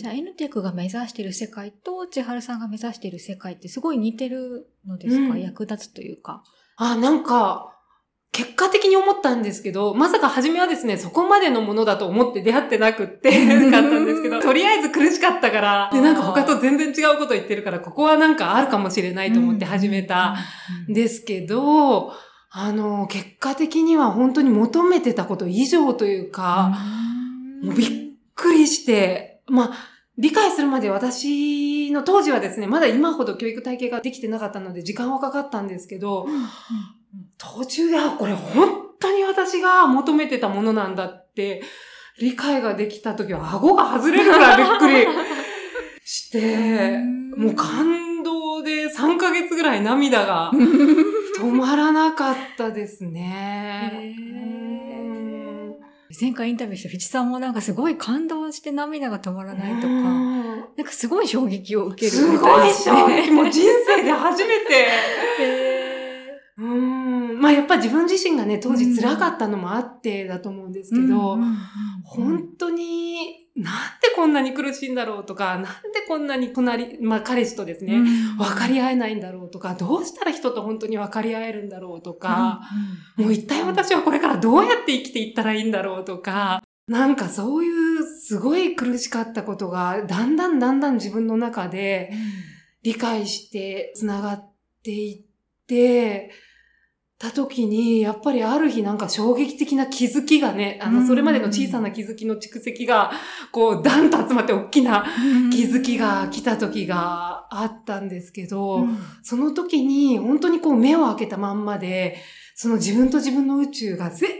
じゃあ、N テックが目指している世界と千春さんが目指している世界ってすごい似てるのですか、うん、役立つというか。あ、なんか、結果的に思ったんですけど、まさか初めはですね、そこまでのものだと思って出会ってなくって、かったんですけど、とりあえず苦しかったから、で、なんか他と全然違うこと言ってるから、ここはなんかあるかもしれないと思って始めたんですけど、あの、結果的には本当に求めてたこと以上というか、もうびっくりして、まあ、理解するまで私の当時はですね、まだ今ほど教育体系ができてなかったので時間はかかったんですけど、うんうん途中で、あ、これ本当に私が求めてたものなんだって理解ができた時は顎が外れるぐらいびっくりして、もう感動で3ヶ月ぐらい涙が止まらなかったですね。前回インタビューした藤さんもなんかすごい感動して涙が止まらないとか、なんかすごい衝撃を受けるすごい衝撃。もう人生で初めて。うん。まあやっぱ自分自身がね、当時辛かったのもあってだと思うんですけど、本当になんでこんなに苦しいんだろうとか、なんでこんなに隣、まあ彼氏とですね、分かり合えないんだろうとか、どうしたら人と本当に分かり合えるんだろうとか、もう一体私はこれからどうやって生きていったらいいんだろうとか、なんかそういうすごい苦しかったことが、だんだんだんだん自分の中で理解して繋がっていって、た時に、やっぱりある日なんか衝撃的な気づきがね、あの、それまでの小さな気づきの蓄積が、こう、ダンと集まって大きな気づきが来た時があったんですけど、その時に本当にこう目を開けたまんまで、その自分と自分の宇宙が全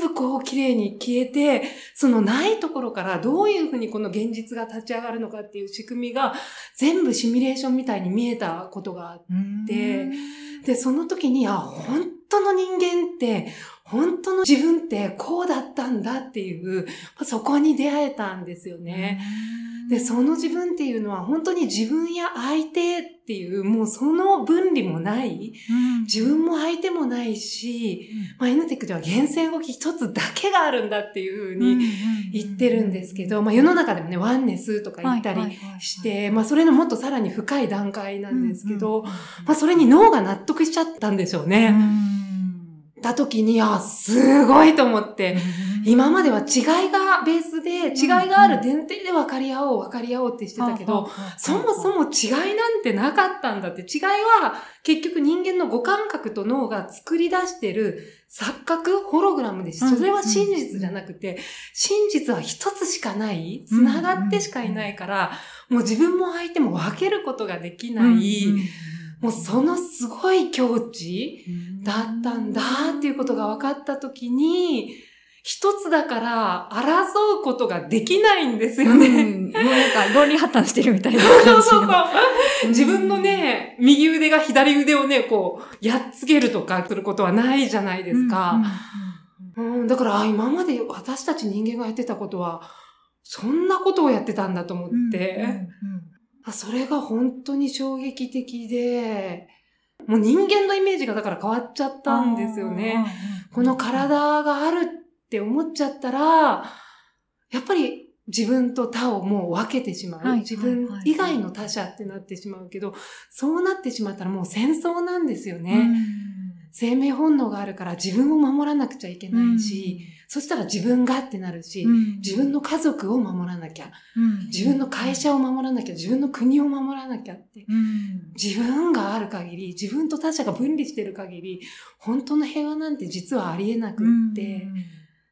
部こう綺麗に消えて、そのないところからどういうふうにこの現実が立ち上がるのかっていう仕組みが全部シミュレーションみたいに見えたことがあって、で、その時に、あ、本当の人間って、本当の自分ってこうだったんだっていう、そこに出会えたんですよね。で、その自分っていうのは本当に自分や相手っていう、もうその分離もない、うん、自分も相手もないし、うん、まあ、エヌテックでは源泉動き一つだけがあるんだっていうふうに言ってるんですけど、まあ、世の中でもね、ワンネスとか言ったりして、まあ、それのもっとさらに深い段階なんですけど、まあ、それに脳が納得しちゃったんでしょうね。た時に、あ、すごいと思って、今までは違いがベースで、違いがある前提で分かり合おう、分かり合おうってしてたけど、そもそも違いなん。てなかったん。だって。違いは結局人間の五感覚と脳が作り出してる錯覚、ホログラムです。それは真実じゃなくて、真実は一つしかない、繋がってしかいないから、もう自分も相手も分けることができない、もうそのすごい境地だったんだっていうことが分かったときに、一つだから争うことができないんですよね。うん、もうなんか論理破綻してるみたいな感じそうそうそう。自分のね、右腕が左腕をね、こう、やっつけるとかすることはないじゃないですか。うん、うん、だから、今まで私たち人間がやってたことは、そんなことをやってたんだと思って、うんうんうんそれが本当に衝撃的で、もう人間のイメージがだから変わっちゃったんですよね。この体があるって思っちゃったら、やっぱり自分と他をもう分けてしまう。はい、自分以外の他者ってなってしまうけど、そうなってしまったらもう戦争なんですよね。生命本能があるから自分を守らなくちゃいけないし、うん、そしたら自分がってなるし、うん、自分の家族を守らなきゃ、うん、自分の会社を守らなきゃ、自分の国を守らなきゃって、自分がある限り、自分と他者が分離してる限り、本当の平和なんて実はありえなくって、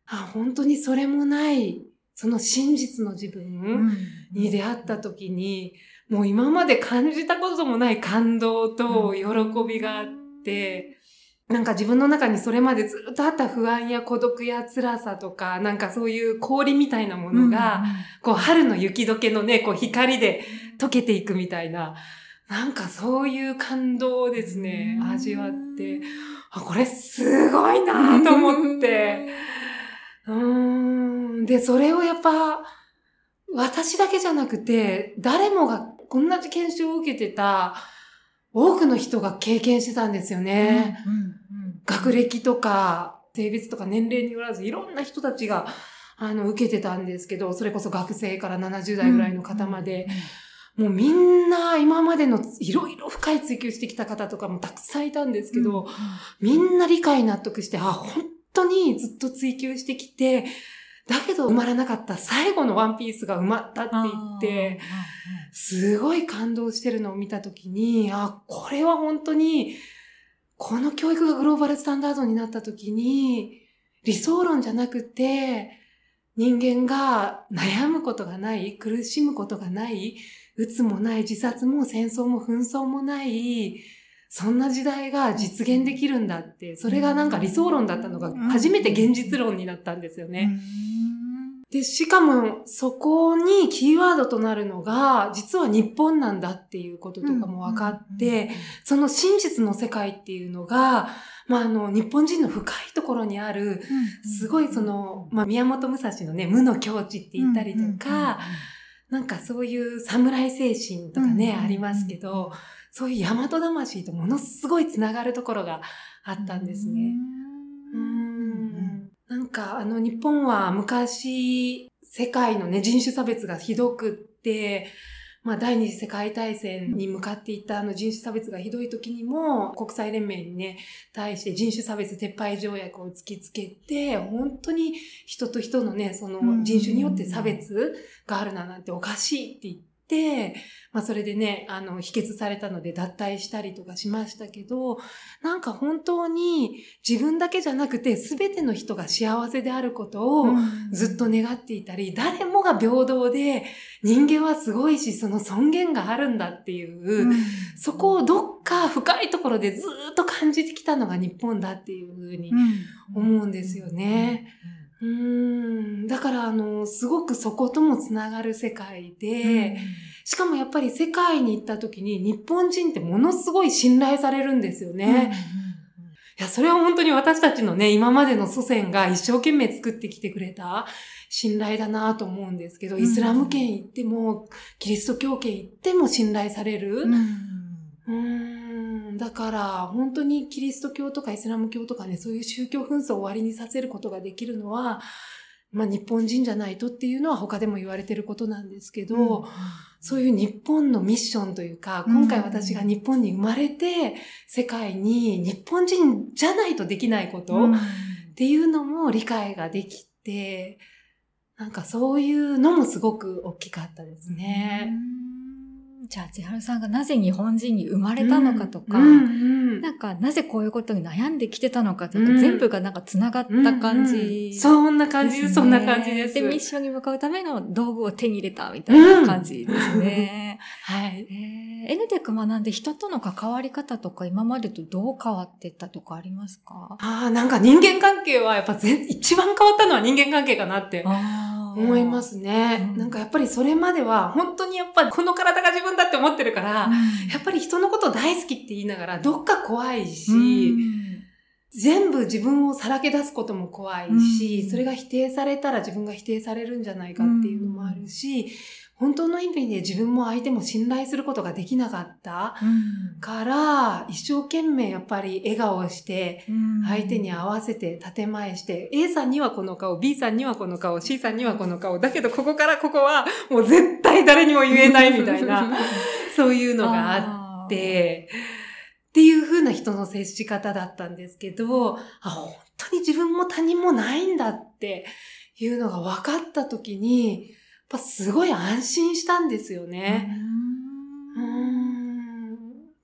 あ本当にそれもない、その真実の自分に出会った時に、もう今まで感じたこともない感動と喜びがあって、なんか自分の中にそれまでずっとあった不安や孤独や辛さとか、なんかそういう氷みたいなものが、うんうん、こう春の雪解けのね、こう光で溶けていくみたいな、なんかそういう感動をですね、味わって、あ、これすごいなと思って、うん。で、それをやっぱ、私だけじゃなくて、誰もがこんな研修を受けてた、多くの人が経験してたんですよね。うん学歴とか、性別とか年齢によらず、いろんな人たちが、あの、受けてたんですけど、それこそ学生から70代ぐらいの方まで、もうみんな今までのいろいろ深い追求してきた方とかもたくさんいたんですけど、みんな理解納得して、あ、本当にずっと追求してきて、だけど埋まらなかった。最後のワンピースが埋まったって言って、すごい感動してるのを見たときに、あ、これは本当に、この教育がグローバルスタンダードになったときに、理想論じゃなくて、人間が悩むことがない、苦しむことがない、うつもない、自殺も戦争も紛争もない、そんな時代が実現できるんだって、それがなんか理想論だったのが初めて現実論になったんですよね。で、しかもそこにキーワードとなるのが、実は日本なんだっていうこととかも分かって、その真実の世界っていうのが、まあ、あの、日本人の深いところにある、すごいその、まあ、宮本武蔵のね、無の境地って言ったりとか、なんかそういう侍精神とかね、ありますけど、そういう大和魂とものすごいつながるところがあったんですね。うん。なんかあの日本は昔世界のね人種差別がひどくって、まあ、第二次世界大戦に向かっていったあの人種差別がひどい時にも、国際連盟にね、対して人種差別撤廃条約を突きつけて、本当に人と人のね、その人種によって差別があるななんておかしいって言って、まあそれでね、あの、否決されたので脱退したりとかしましたけど、なんか本当に自分だけじゃなくて全ての人が幸せであることをずっと願っていたり、誰もが平等で人間はすごいし、その尊厳があるんだっていう、そこをどっか深いところでずっと感じてきたのが日本だっていうふうに思うんですよね。うん、だから、あの、すごくそこともつながる世界で、しかもやっぱり世界に行った時に日本人ってものすごい信頼されるんですよね。いや、それは本当に私たちのね、今までの祖先が一生懸命作ってきてくれた信頼だなと思うんですけど、イスラム圏行っても、キリスト教圏行っても信頼される。うん、だから、本当にキリスト教とかイスラム教とかね、そういう宗教紛争を終わりにさせることができるのは、まあ日本人じゃないとっていうのは他でも言われてることなんですけど、うん。そういう日本のミッションというか、今回私が日本に生まれて、世界に日本人じゃないとできないことっていうのも理解ができて、なんかそういうのもすごく大きかったですね。じゃあ、千春さんがなぜ日本人に生まれたのかとか、うんうん、なんかなぜこういうことに悩んできてたのかとか、うん、全部がなんか繋がった感じ、ねうん、そんな感じです、そんな感じです。で、ミッションに向かうための道具を手に入れたみたいな感じですね。はい。えー、エネテック学んで人との関わり方とか今までとどう変わってったとかありますか？ああ、なんか人間関係はやっぱ一番変わったのは人間関係かなって。あ思いますね、うん、なんかやっぱりそれまでは本当にやっぱりこの体が自分だって思ってるから、うん、やっぱり人のこと大好きって言いながらどっか怖いし、うん、全部自分をさらけ出すことも怖いし、それが否定されたら自分が否定されるんじゃないかっていうのもあるし、本当の意味で自分も相手も信頼することができなかったから、一生懸命やっぱり笑顔をして、相手に合わせて建前して、A さんにはこの顔、B さんにはこの顔、C さんにはこの顔、だけどここからここはもう絶対誰にも言えないみたいな、そういうのがあって、っていう風な人の接し方だったんですけど、あ、本当に自分も他人もないんだっていうのが分かった時に、ぱすごい安心したんですよね。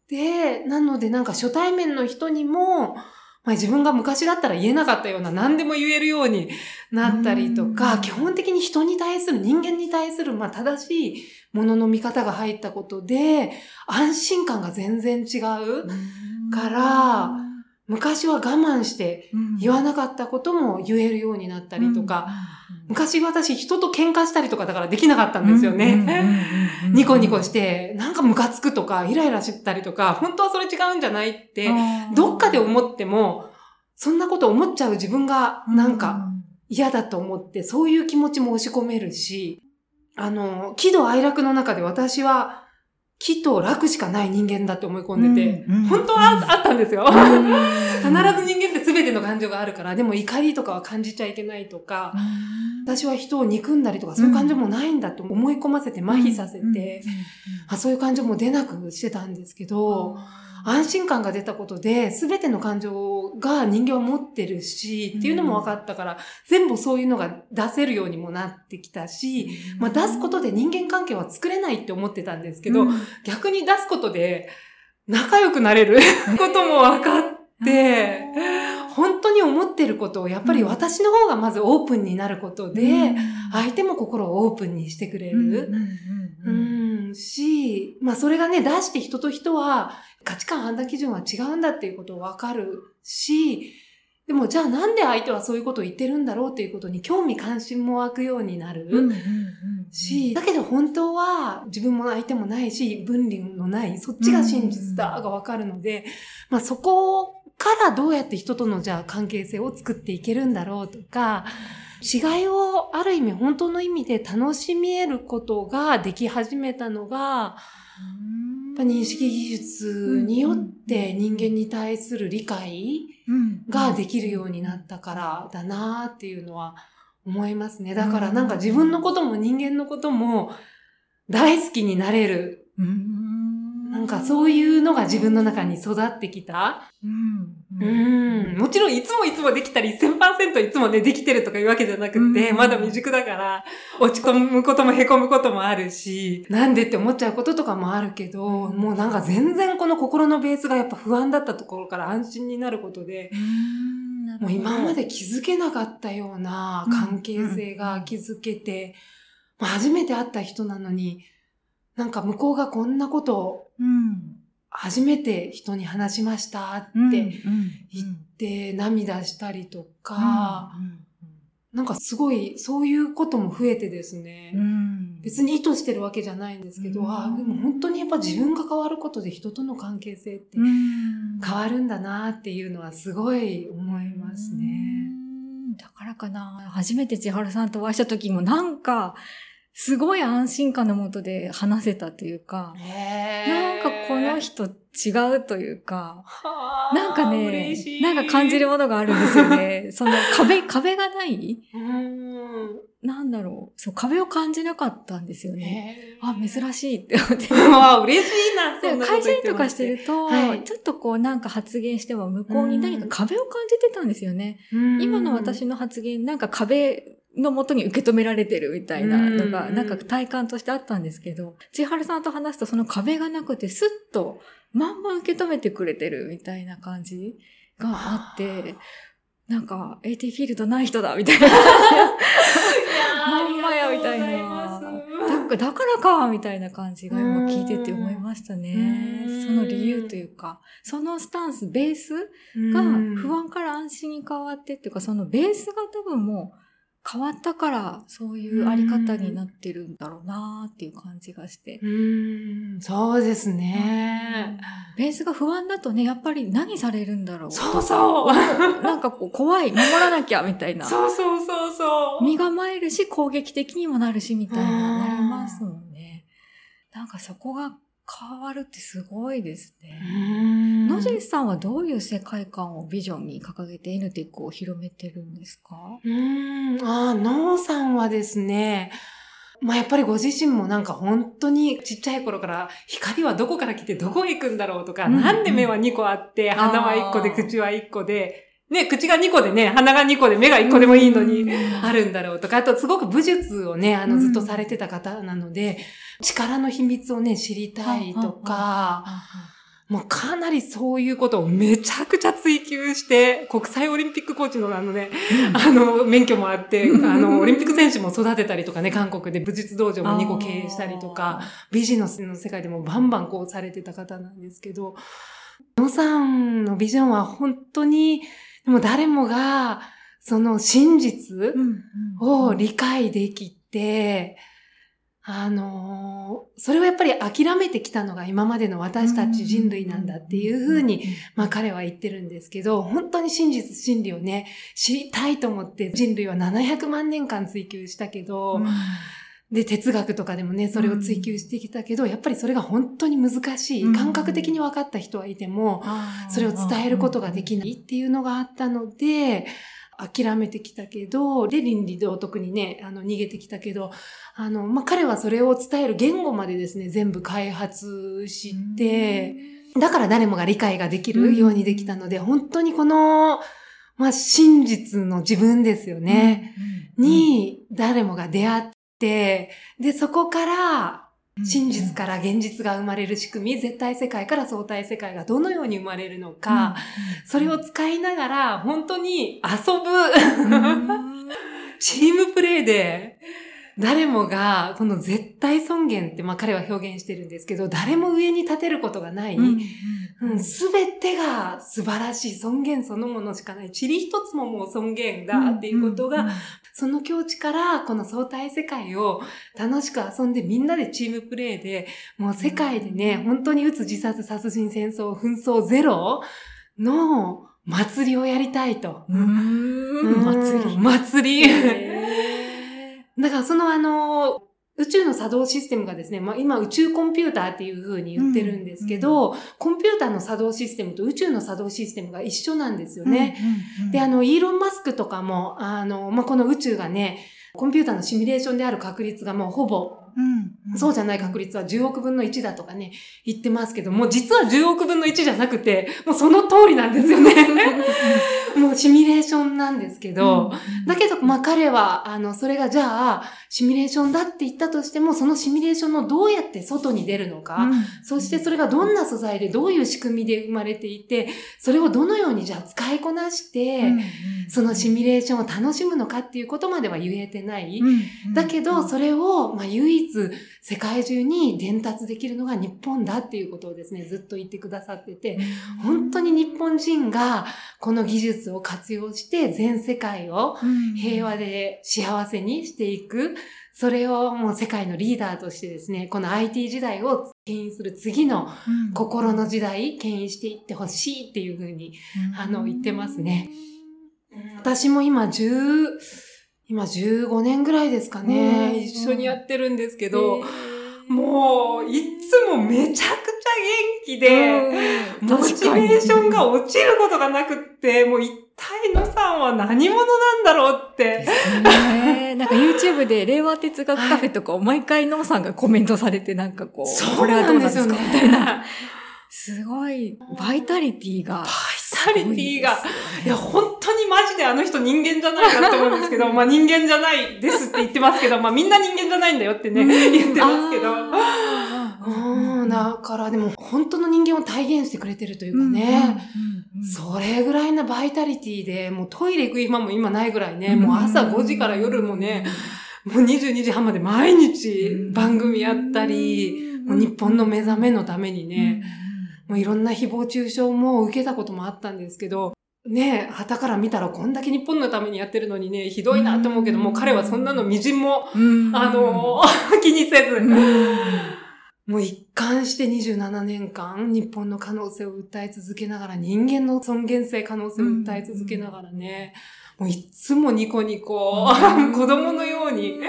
で、なのでなんか初対面の人にも、まあ、自分が昔だったら言えなかったような何でも言えるようになったりとか、基本的に人に対する、人間に対する、まあ、正しいものの見方が入ったことで、安心感が全然違うから、昔は我慢して言わなかったことも言えるようになったりとか、昔私人と喧嘩したりとかだからできなかったんですよね。ニコニコして、なんかムカつくとか、イライラしたりとか、本当はそれ違うんじゃないって、どっかで思っても、そんなこと思っちゃう自分がなんか嫌だと思って、そういう気持ちも押し込めるし、あの、喜怒哀楽の中で私は木と楽しかない人間だって思い込んでて、本当はあったんですよ。必ず必人間って全ての感情があるから、でも怒りとかは感じちゃいけないとか、私は人を憎んだりとかそういう感情もないんだと思い込ませて麻痺させて、あそういう感情も出なくしてたんですけど、安心感が出たことで、すべての感情が人間は持ってるし、っていうのも分かったから、全部そういうのが出せるようにもなってきたし、まあ出すことで人間関係は作れないって思ってたんですけど、逆に出すことで仲良くなれる ことも分かって、本当に思ってることをやっぱり私の方がまずオープンになることで、相手も心をオープンにしてくれる。うん、し、まあそれがね、出して人と人は価値観判断基準は違うんだっていうことをわかるし、でもじゃあなんで相手はそういうことを言ってるんだろうっていうことに興味関心も湧くようになる。し、だけど本当は自分も相手もないし、分離のない、そっちが真実だがわかるので、まあそこからどうやって人とのじゃあ関係性を作っていけるんだろうとか、違いをある意味本当の意味で楽しみ得ることができ始めたのが、やっぱ認識技術によって人間に対する理解ができるようになったからだなっていうのは思いますね。だからなんか自分のことも人間のことも大好きになれる。なんかそういうのが自分の中に育ってきた？うん。もちろんいつもいつもできたり、1000%いつもね、できてるとかいうわけじゃなくて、うん。まだ未熟だから、落ち込むことも凹むこともあるし、なんでって思っちゃうこととかもあるけど、もうなんか全然この心のベースがやっぱ不安だったところから安心になることで、もう今まで気づけなかったような関係性が気づけて、まあ初めて会った人なのに、なんか向こうがこんなことを初めて人に話しましたって言って涙したりとか、なんかすごいそういうことも増えてですね、別に意図してるわけじゃないんですけど、うん。あでも本当にやっぱ自分が変わることで人との関係性って変わるんだなっていうのはすごい思いますね。だからかな。初めて千春さんとお会いした時もなんか、すごい安心感のもとで話せたというかこの人違うというか、はあなんかねなんか感じるものがあるんですよね。その壁、壁がない？うんなんだろう。そう、壁を感じなかったんですよね。へあ、珍しいって思って。わあ、嬉しいな、そでん会社員とかしてると、はいちょっとこうなんか発言しても向こうに何か壁を感じてたんですよね。うん今の私の発言、なんか壁のもとに受け止められてるみたいなのが、うんなんか体感としてあったんですけど、千春さんと話すとその壁がなくて、スッとまんま受け止めてくれてるみたいな感じがあって、なんか AT フィールドない人だみたいな。まんまやみたいな。だだからかみたいな感じが今聞いてて思いましたねうん。その理由というか、そのスタンス、ベースが不安から安心に変わってっていうか、そのベースが多分もう変わったから、そういうあり方になってるんだろうなっていう感じがして。うん、そうですね。ベースが不安だとね、やっぱり何されるんだろう。そうそう。なんかこう怖い、守らなきゃみたいな。そうそうそうそう。身構えるし、攻撃的にもなるし、みたいな、なりますもんね。なんかそこが変わるってすごいですね。野地さんはどういう世界観をビジョンに掲げて N テックを広めてるんですか？うん、ああ、ノーさんはですね、まあやっぱりご自身もなんか本当にちっちゃい頃から光はどこから来てどこへ行くんだろうとか、うんなんで目は2個あって、鼻は1個で口は1個で、ね、口が2個でね、鼻が2個で目が1個でもいいのに、あるんだろうとか、あとすごく武術をね、あのうんずっとされてた方なので、力の秘密をね、知りたいとか、もうかなりそういうことをめちゃくちゃ追求して、国際オリンピックコーチのあのね、あの、免許もあって、あの、オリンピック選手も育てたりとかね、韓国で武術道場も2個経営したりとか、ビジネスの世界でもバンバンこうされてた方なんですけど、野さんのビジョンは本当に、でも誰もが、その真実を理解できて、あのーそれはやっぱり諦めてきたのが今までの私たち人類なんだっていうふうに、まあ彼は言ってるんですけど、本当に真実、真理をね、知りたいと思って人類は700万年間追求したけど、で、哲学とかでもね、それを追求してきたけど、やっぱりそれが本当に難しい。感覚的に分かった人はいても、それを伝えることができないっていうのがあったので、諦めてきたけど、で、倫理道徳にね、あの、逃げてきたけど、あの、まあ、彼はそれを伝える言語までですね、全部開発して、だから誰もが理解ができるようにできたので、本当にこの、まあ、真実の自分ですよね。に、誰もが出会って、で、そこから、真実から現実が生まれる仕組み、絶対世界から相対世界がどのように生まれるのか、それを使いながら本当に遊ぶ、チームプレイで、誰もが、この絶対尊厳って、まあ彼は表現してるんですけど、誰も上に立てることがない、すべ、てが素晴らしい尊厳そのものしかない。塵一つももう尊厳だっていうことが、その境地からこの相対世界を楽しく遊んでみんなでチームプレイで、もう世界でね、本当に撃つ自殺、殺人、戦争、紛争ゼロの祭りをやりたいと。うん。祭り。祭り。だからそのあの、宇宙の作動システムがですね、まあ今宇宙コンピューターっていう風に言ってるんですけど、うんうん、コンピューターの作動システムと宇宙の作動システムが一緒なんですよね。うんうんうん、で、あの、イーロン・マスクとかも、あの、まあこの宇宙がね、コンピューターのシミュレーションである確率がもうほぼうん、そうじゃない確率は10億分の1だとかね、言ってますけども、実は10億分の1じゃなくて、もうその通りなんですよね。もうシミュレーションなんですけど、うん、だけど、まあ彼は、あの、それがじゃあ、シミュレーションだって言ったとしても、そのシミュレーションのどうやって外に出るのか、うん、そしてそれがどんな素材でどういう仕組みで生まれていて、それをどのようにじゃあ使いこなして、そのシミュレーションを楽しむのかっていうことまでは言えてない。だけど、それを、まあ唯一世界中に伝達できるのが日本だっていうことをですね、ずっと言ってくださってて、本当に日本人がこの技術を活用して全世界を平和で幸せにしていく。それをもう世界のリーダーとしてですね、この IT 時代を牽引する次の心の時代、牽引していってほしいっていうふうに、あの、言ってますね。私も今10、今15年ぐらいですかね、一緒にやってるんですけど、もう、いつもめちゃくちゃ元気で、モチベーションが落ちることがなくって、もう一体のさんは何者なんだろうって。ね、なんか YouTube で令和哲学カフェとかを毎回ノーさんがコメントされてなんかこう、そうれはどうなんですか？みたいな。すごい、バイタリティが。タリティが。いや、本当にマジであの人人間じゃないなと思うんですけど、まあ人間じゃないですって言ってますけど、まあみんな人間じゃないんだよってね、言ってますけど。うん、だからでも本当の人間を体現してくれてるというかね、それぐらいなバイタリティで、もうトイレ行く暇も今ないぐらいね、もう朝5時から夜もね、もう22時半まで毎日番組やったり、もう日本の目覚めのためにね、もういろんな誹謗中傷も受けたこともあったんですけど、ねえ、旗から見たらこんだけ日本のためにやってるのにね、ひどいなと思うけど、もう彼はそんなの微塵も、あの、気にせず、もう一貫して27年間、日本の可能性を訴え続けながら、人間の尊厳性可能性を訴え続けながらね、もういつもニコニコ、子供のように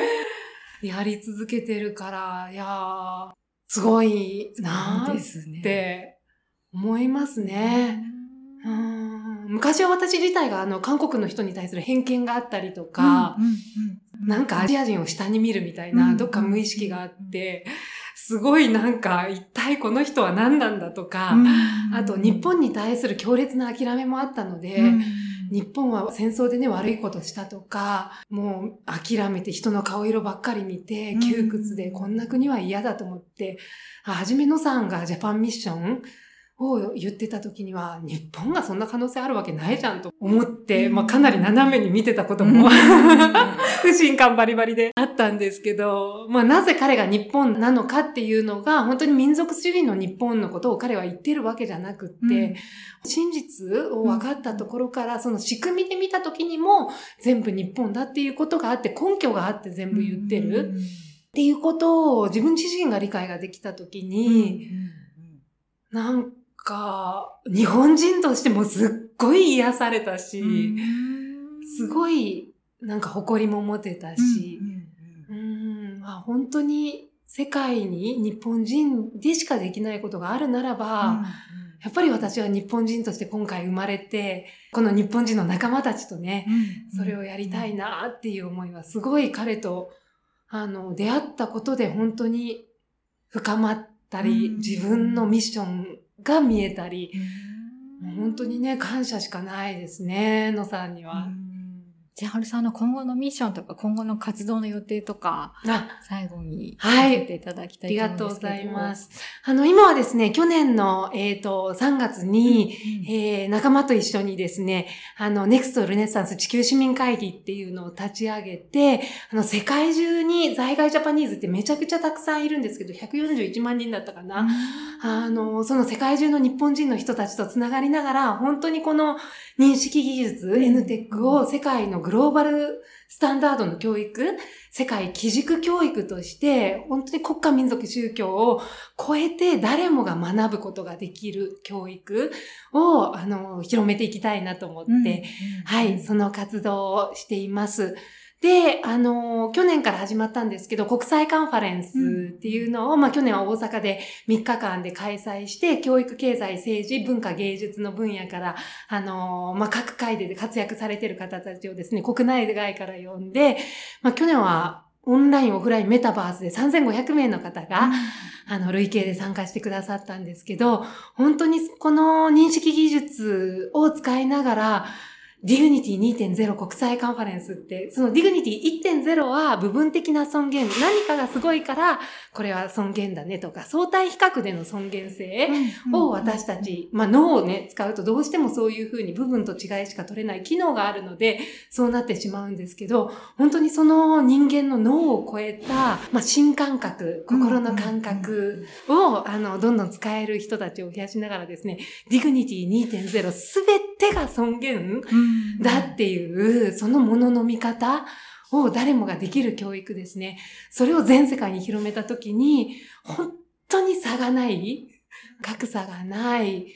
やり続けてるから、いやー、すごいなーって思いますね。昔は私自体があの韓国の人に対する偏見があったりとか、なんかアジア人を下に見るみたいな、どっか無意識があって、すごいなんか一体この人は何なんだとか、あと日本に対する強烈な諦めもあったので、日本は戦争でね悪いことしたとか、もう諦めて人の顔色ばっかり見て、窮屈でこんな国は嫌だと思って、はじめのさんがジャパンミッションを言ってた時には、日本がそんな可能性あるわけないじゃんと思って、まあかなり斜めに見てたことも、不信感バリバリであったんですけど、まあなぜ彼が日本なのかっていうのが、本当に民族主義の日本のことを彼は言ってるわけじゃなくって、うん、真実を分かったところから、その仕組みで見た時にも、全部日本だっていうことがあって、根拠があって全部言ってる。っていうことを自分自身が理解ができたときに、なんか、日本人としてもすっごい癒されたし、すごい、なんか誇りも持てたし、うんまあ本当に世界に日本人でしかできないことがあるならば、やっぱり私は日本人として今回生まれて、この日本人の仲間たちとね、それをやりたいなっていう思いはすごい彼と、あの、出会ったことで本当に深まったり、自分のミッションが見えたり、本当にね、感謝しかないですね、野さんには。千春さんの今後のミッションとか今後の活動の予定とか、最後にはい。せていただきたいと思います、はい、ありがとうございます。あの、今はですね、去年の、えっ、ー、と、3月に、うんうん、えー、仲間と一緒にですね、あの、ネクストルネッサンス地球市民会議っていうのを立ち上げて、あの、世界中に在外ジャパニーズってめちゃくちゃたくさんいるんですけど、141万人だったかな。うん、あの、その世界中の日本人の人たちとつながりながら、本当にこの認識技術、NTEC を世界のグローバルスタンダードの教育、世界基軸教育として、本当に国家民族宗教を超えて誰もが学ぶことができる教育を、あの、広めていきたいなと思って、うんうん、はい、その活動をしています。で、あの、去年から始まったんですけど、国際カンファレンスっていうのを、うん、まあ去年は大阪で3日間で開催して、教育、経済、政治、文化、芸術の分野から、あの、まあ各界で活躍されている方たちをですね、国内外から呼んで、まあ去年はオンライン、オフライン、メタバースで3500名の方が、うん、あの、累計で参加してくださったんですけど、本当にこの認識技術を使いながら、 Dignity 2.0国際カンファレンスって、その Dignity 1.0は部分的な尊厳、何かがすごいから、これは尊厳だねとか、相対比較での尊厳性を私たち、まあ脳をね、使うとどうしてもそういうふうに部分と違いしか取れない機能があるので、そうなってしまうんですけど、本当にその人間の脳を超えた、まあ新感覚、心の感覚を、あの、どんどん使える人たちを増やしながらですね、Dignity 2.0すべてが尊厳、だっていう、そのものの見方を誰もができる教育ですね。それを全世界に広めたときに、本当に差がない、格差がない、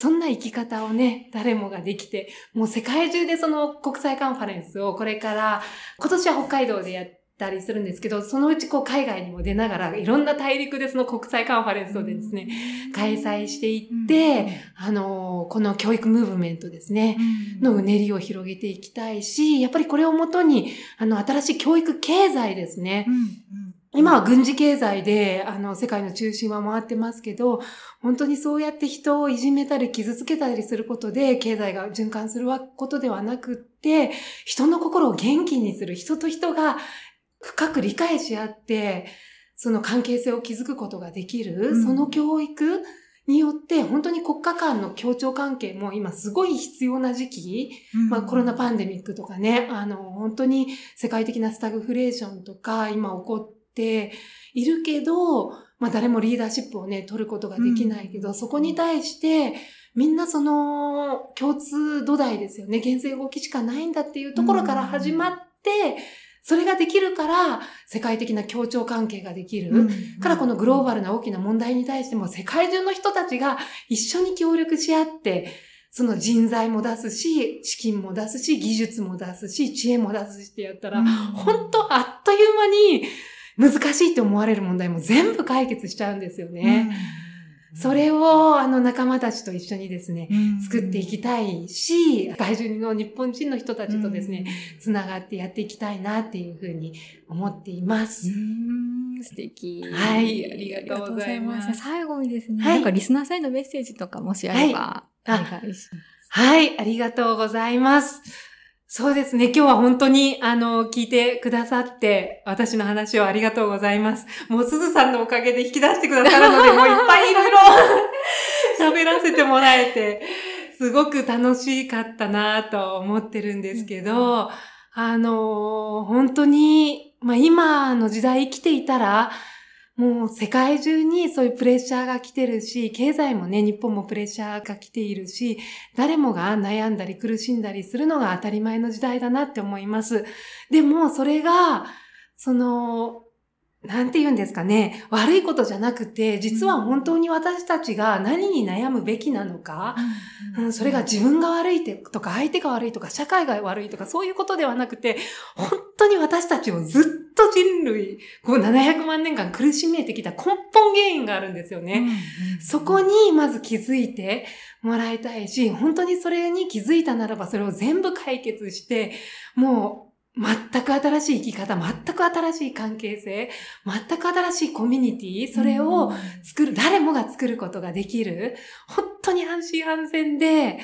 そんな生き方をね、誰もができて、もう世界中でその国際カンファレンスをこれから、今年は北海道でやって、たりするんですけど、そのうちこう海外にも出ながら、いろんな大陸でその国際カンファレンスをですね、開催していって、あの、この教育ムーブメントですね、のうねりを広げていきたいし、やっぱりこれをもとに、あの、新しい教育経済ですね、今は軍事経済で、あの、世界の中心は回ってますけど、本当にそうやって人をいじめたり傷つけたりすることで、経済が循環することではなくって、人の心を元気にする、人と人が深く理解し合って、その関係性を築くことができる、うん、その教育によって、本当に国家間の協調関係も今すごい必要な時期、うん、まあコロナパンデミックとかね、あの、本当に世界的なスタグフレーションとか今起こっているけど、まあ誰もリーダーシップをね、取ることができないけど、うん、そこに対して、みんなその共通土台ですよね。原生動きしかないんだっていうところから始まって、それができるから、世界的な協調関係ができる。からこのグローバルな大きな問題に対しても、世界中の人たちが一緒に協力し合って、その人材も出すし、資金も出すし、技術も出すし、知恵も出すしってやったら、本当あっという間に難しいって思われる問題も全部解決しちゃうんですよね。うんそれを、あの、仲間たちと一緒にですね、作っていきたいし、外人の日本人の人たちとですね、つながってやっていきたいなっていうふうに思っています。素敵。はい。ありがとうございます。最後にですね、はい、なんかリスナーさんへのメッセージとかもしあれば、はい、お願いします。はい、ありがとうございます。そうですね。今日は本当に、あの、聞いてくださって、私の話をありがとうございます。もう、すずさんのおかげで引き出してくださるので、もういっぱいいろいろ 喋らせてもらえて、すごく楽しかったなと思ってるんですけど、あの、本当に、まあ、今の時代生きていたら、もう世界中にそういうプレッシャーが来てるし、経済もね、日本もプレッシャーが来ているし、誰もが悩んだり苦しんだりするのが当たり前の時代だなって思います。でも、それが、その、なんて言うんですかね、悪いことじゃなくて、実は本当に私たちが何に悩むべきなのか、うん、それが自分が悪いとか、相手が悪いとか、社会が悪いとか、そういうことではなくて、本当に私たちをずっと人類、こう700万年間苦しめてきた根本原因があるんですよね。そこにまず気づいてもらいたいし、本当にそれに気づいたならば、それを全部解決して、もう、全く新しい生き方、全く新しい関係性、全く新しいコミュニティ、それを作る、誰もが作ることができる、本当に安心安全で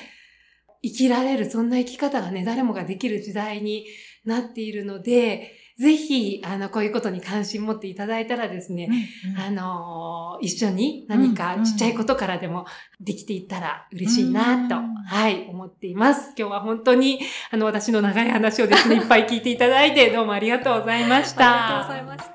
生きられる、そんな生き方がね、誰もができる時代になっているので、ぜひ、あの、こういうことに関心持っていただいたらですね、うんうん、あの、一緒に何かちっちゃいことからでもできていったら嬉しいなと、うんうん、はい、思っています。今日は本当に、あの、私の長い話をですね、いっぱい聞いていただいて、どうもありがとうございました。ありがとうございました。